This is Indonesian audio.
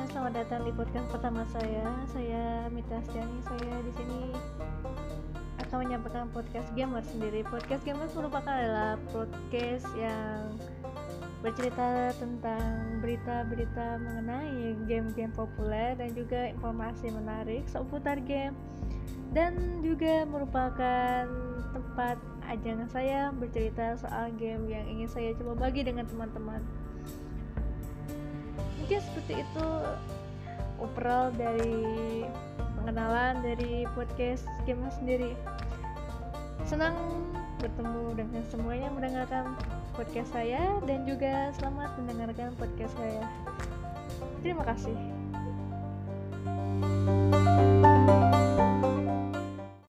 di podcast pertama saya. Saya Mita Astiani. Saya di sini akan menyampaikan podcast gamer sendiri. Podcast gamer merupakan adalah podcast yang bercerita tentang berita-berita mengenai game-game populer dan juga informasi menarik seputar game dan juga merupakan tempat ajang saya bercerita soal game yang ingin saya coba bagi dengan teman-teman mungkin seperti itu overall dari pengenalan dari podcast game sendiri. Senang bertemu dengan semuanya mendengarkan podcast saya dan juga selamat mendengarkan podcast saya. Terima kasih